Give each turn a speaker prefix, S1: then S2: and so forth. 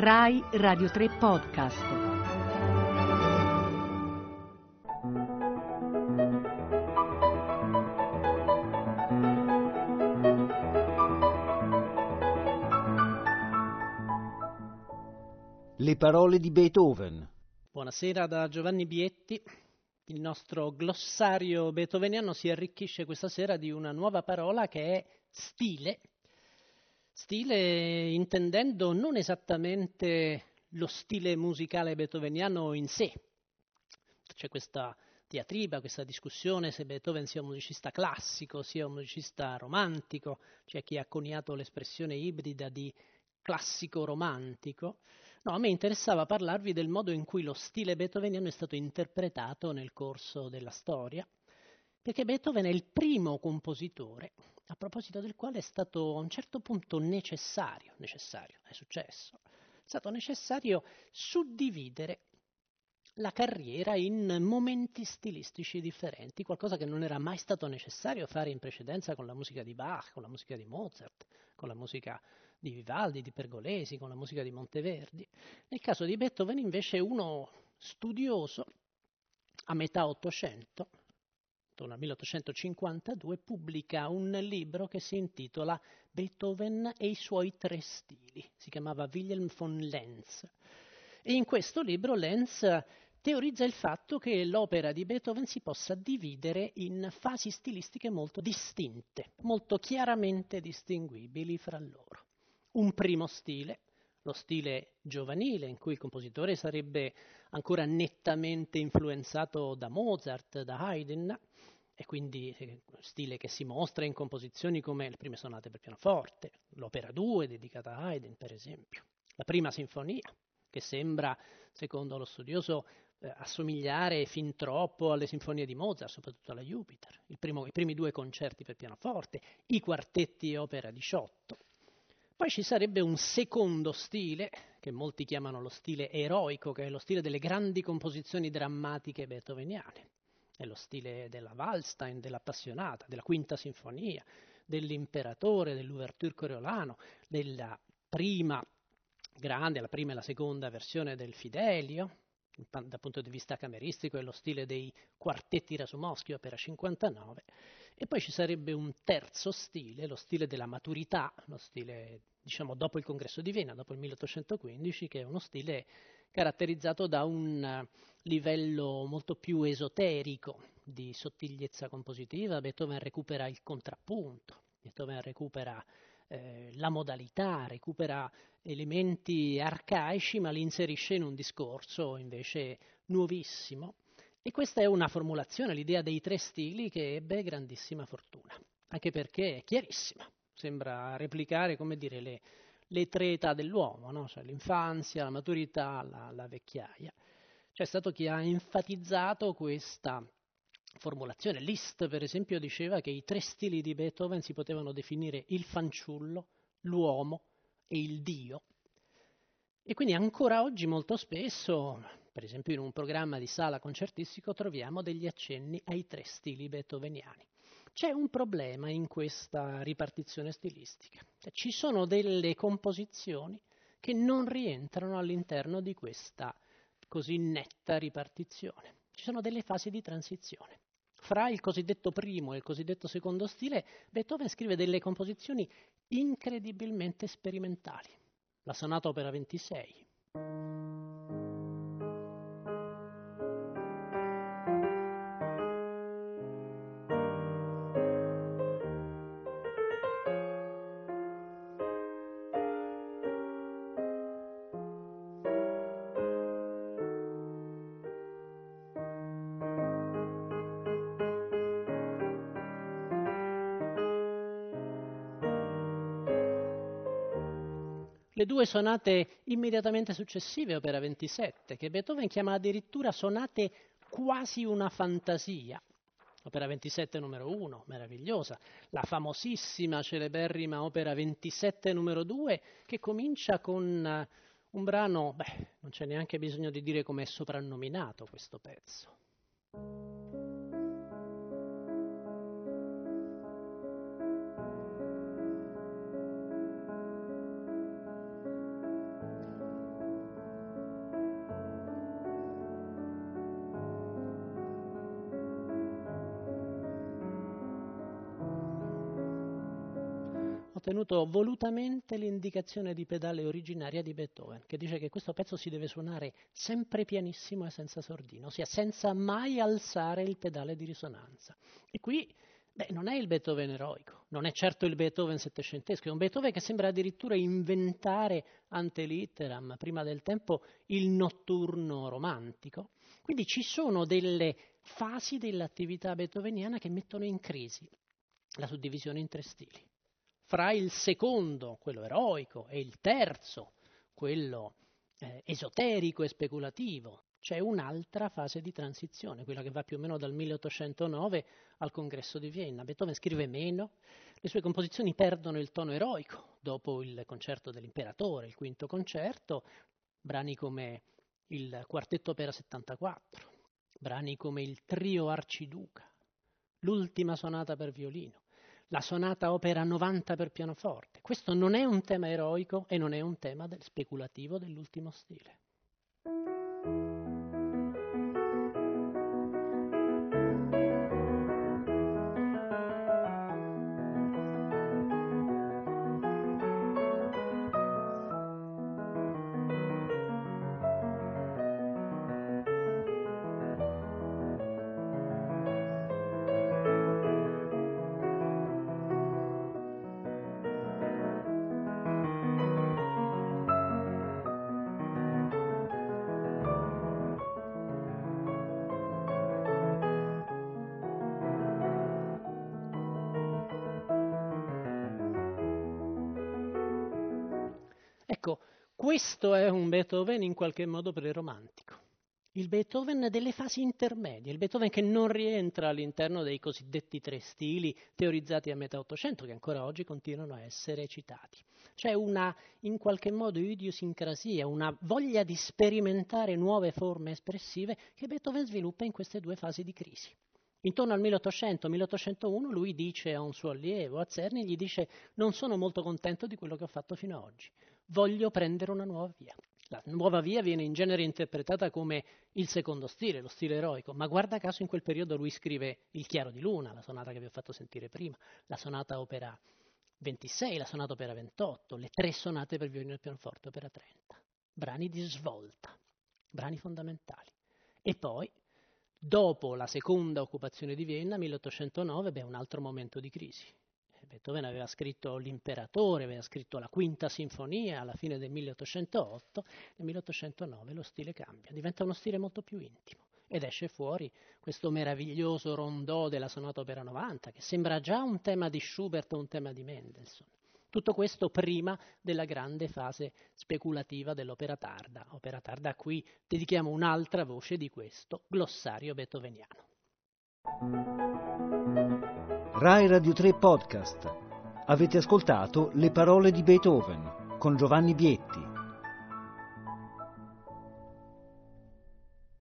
S1: Rai Radio 3 Podcast.
S2: Le parole di Beethoven.
S3: Buonasera da Giovanni Bietti. Il nostro glossario beethoveniano si arricchisce questa sera di una nuova parola che è stile. Stile intendendo non esattamente lo stile musicale beethoveniano in sé. C'è questa diatriba, questa discussione se Beethoven sia un musicista classico, sia un musicista romantico, c'è chi ha coniato l'espressione ibrida di classico romantico. No, a me interessava parlarvi del modo in cui lo stile beethoveniano è stato interpretato nel corso della storia, perché Beethoven è il primo compositore a proposito del quale è stato a un certo punto necessario, necessario, è successo, è stato necessario suddividere la carriera in momenti stilistici differenti, qualcosa che non era mai stato necessario fare in precedenza con la musica di Bach, con la musica di Mozart, con la musica di Vivaldi, di Pergolesi, con la musica di Monteverdi. Nel caso di Beethoven invece uno studioso a metà Ottocento, intorno al 1852, pubblica un libro che si intitola Beethoven e i suoi tre stili. Si chiamava Wilhelm von Lenz. E in questo libro Lenz teorizza il fatto che l'opera di Beethoven si possa dividere in fasi stilistiche molto distinte, molto chiaramente distinguibili fra loro un primo stile, lo stile giovanile, in cui il compositore sarebbe ancora nettamente influenzato da Mozart, da Haydn, e quindi eh, stile che si mostra in composizioni come le prime sonate per pianoforte, l'opera 2 dedicata a Haydn, per esempio, la prima sinfonia, che sembra, secondo lo studioso, eh, assomigliare fin troppo alle sinfonie di Mozart, soprattutto alla Jupiter, primo, i primi due concerti per pianoforte, i quartetti opera 18, poi ci sarebbe un secondo stile, che molti chiamano lo stile eroico, che è lo stile delle grandi composizioni drammatiche beethoveniane. È lo stile della Wallstein, dell'Appassionata, della Quinta Sinfonia, dell'Imperatore, dell'Ouverture Coriolano, della prima grande, la prima e la seconda versione del Fidelio, dal punto di vista cameristico è lo stile dei quartetti Rasumowski, opera 59, e poi ci sarebbe un terzo stile, lo stile della maturità, lo stile diciamo dopo il congresso di Vienna, dopo il 1815, che è uno stile caratterizzato da un livello molto più esoterico di sottigliezza compositiva. Beethoven recupera il contrappunto, Beethoven recupera eh, la modalità, recupera elementi arcaici ma li inserisce in un discorso invece nuovissimo. E questa è una formulazione, l'idea dei tre stili, che ebbe grandissima fortuna, anche perché è chiarissima, sembra replicare, come dire, le, le tre età dell'uomo, no? cioè l'infanzia, la maturità, la, la vecchiaia. C'è stato chi ha enfatizzato questa formulazione. Liszt, per esempio, diceva che i tre stili di Beethoven si potevano definire il fanciullo, l'uomo e il Dio. E quindi ancora oggi molto spesso per esempio in un programma di sala concertistico troviamo degli accenni ai tre stili beethoveniani. C'è un problema in questa ripartizione stilistica. Cioè, ci sono delle composizioni che non rientrano all'interno di questa così netta ripartizione. Ci sono delle fasi di transizione. Fra il cosiddetto primo e il cosiddetto secondo stile, Beethoven scrive delle composizioni incredibilmente sperimentali. La sonata opera 26, le due sonate immediatamente successive, opera 27, che Beethoven chiama addirittura sonate quasi una fantasia. Opera 27 numero 1, meravigliosa, la famosissima, celeberrima opera 27 numero 2, che comincia con eh, un brano, beh, non c'è neanche bisogno di dire come è soprannominato questo pezzo. Mantenuto volutamente l'indicazione di pedale originaria di Beethoven, che dice che questo pezzo si deve suonare sempre pianissimo e senza sordino, ossia senza mai alzare il pedale di risonanza. E qui beh, non è il Beethoven eroico, non è certo il Beethoven settecentesco, è un Beethoven che sembra addirittura inventare ante litteram, prima del tempo, il notturno romantico. Quindi ci sono delle fasi dell'attività beethoveniana che mettono in crisi la suddivisione in tre stili. Fra il secondo, quello eroico, e il terzo, quello eh, esoterico e speculativo, c'è un'altra fase di transizione, quella che va più o meno dal 1809 al congresso di Vienna. Beethoven scrive meno, le sue composizioni perdono il tono eroico dopo il concerto dell'imperatore, il quinto concerto, brani come il quartetto opera 74, brani come il trio arciduca, l'ultima sonata per violino, la sonata opera 90 per pianoforte. Questo non è un tema eroico e non è un tema del speculativo dell'ultimo stile. Ecco, questo è un Beethoven in qualche modo preromantico. Il Beethoven delle fasi intermedie, il Beethoven che non rientra all'interno dei cosiddetti tre stili teorizzati a metà Ottocento, che ancora oggi continuano a essere citati. C'è una, in qualche modo, idiosincrasia, una voglia di sperimentare nuove forme espressive che Beethoven sviluppa in queste due fasi di crisi. Intorno al 1800-1801 lui dice a un suo allievo, a Cerni, gli dice non sono molto contento di quello che ho fatto fino ad oggi, voglio prendere una nuova via. La nuova via viene in genere interpretata come il secondo stile, lo stile eroico, ma guarda caso in quel periodo lui scrive Il chiaro di luna, la sonata che vi ho fatto sentire prima, la sonata opera 26, la sonata opera 28, le tre sonate per violino e pianoforte opera 30, brani di svolta, brani fondamentali. E poi, dopo la seconda occupazione di Vienna, 1809, beh, un altro momento di crisi. Beethoven aveva scritto L'Imperatore, aveva scritto la Quinta Sinfonia alla fine del 1808, nel 1809 lo stile cambia, diventa uno stile molto più intimo ed esce fuori questo meraviglioso rondò della sonata opera 90 che sembra già un tema di Schubert o un tema di Mendelssohn. Tutto questo prima della grande fase speculativa dell'opera tarda, opera tarda a cui dedichiamo un'altra voce di questo glossario beethoveniano.
S2: Rai Radio 3 Podcast. Avete ascoltato Le parole di Beethoven con Giovanni Bietti.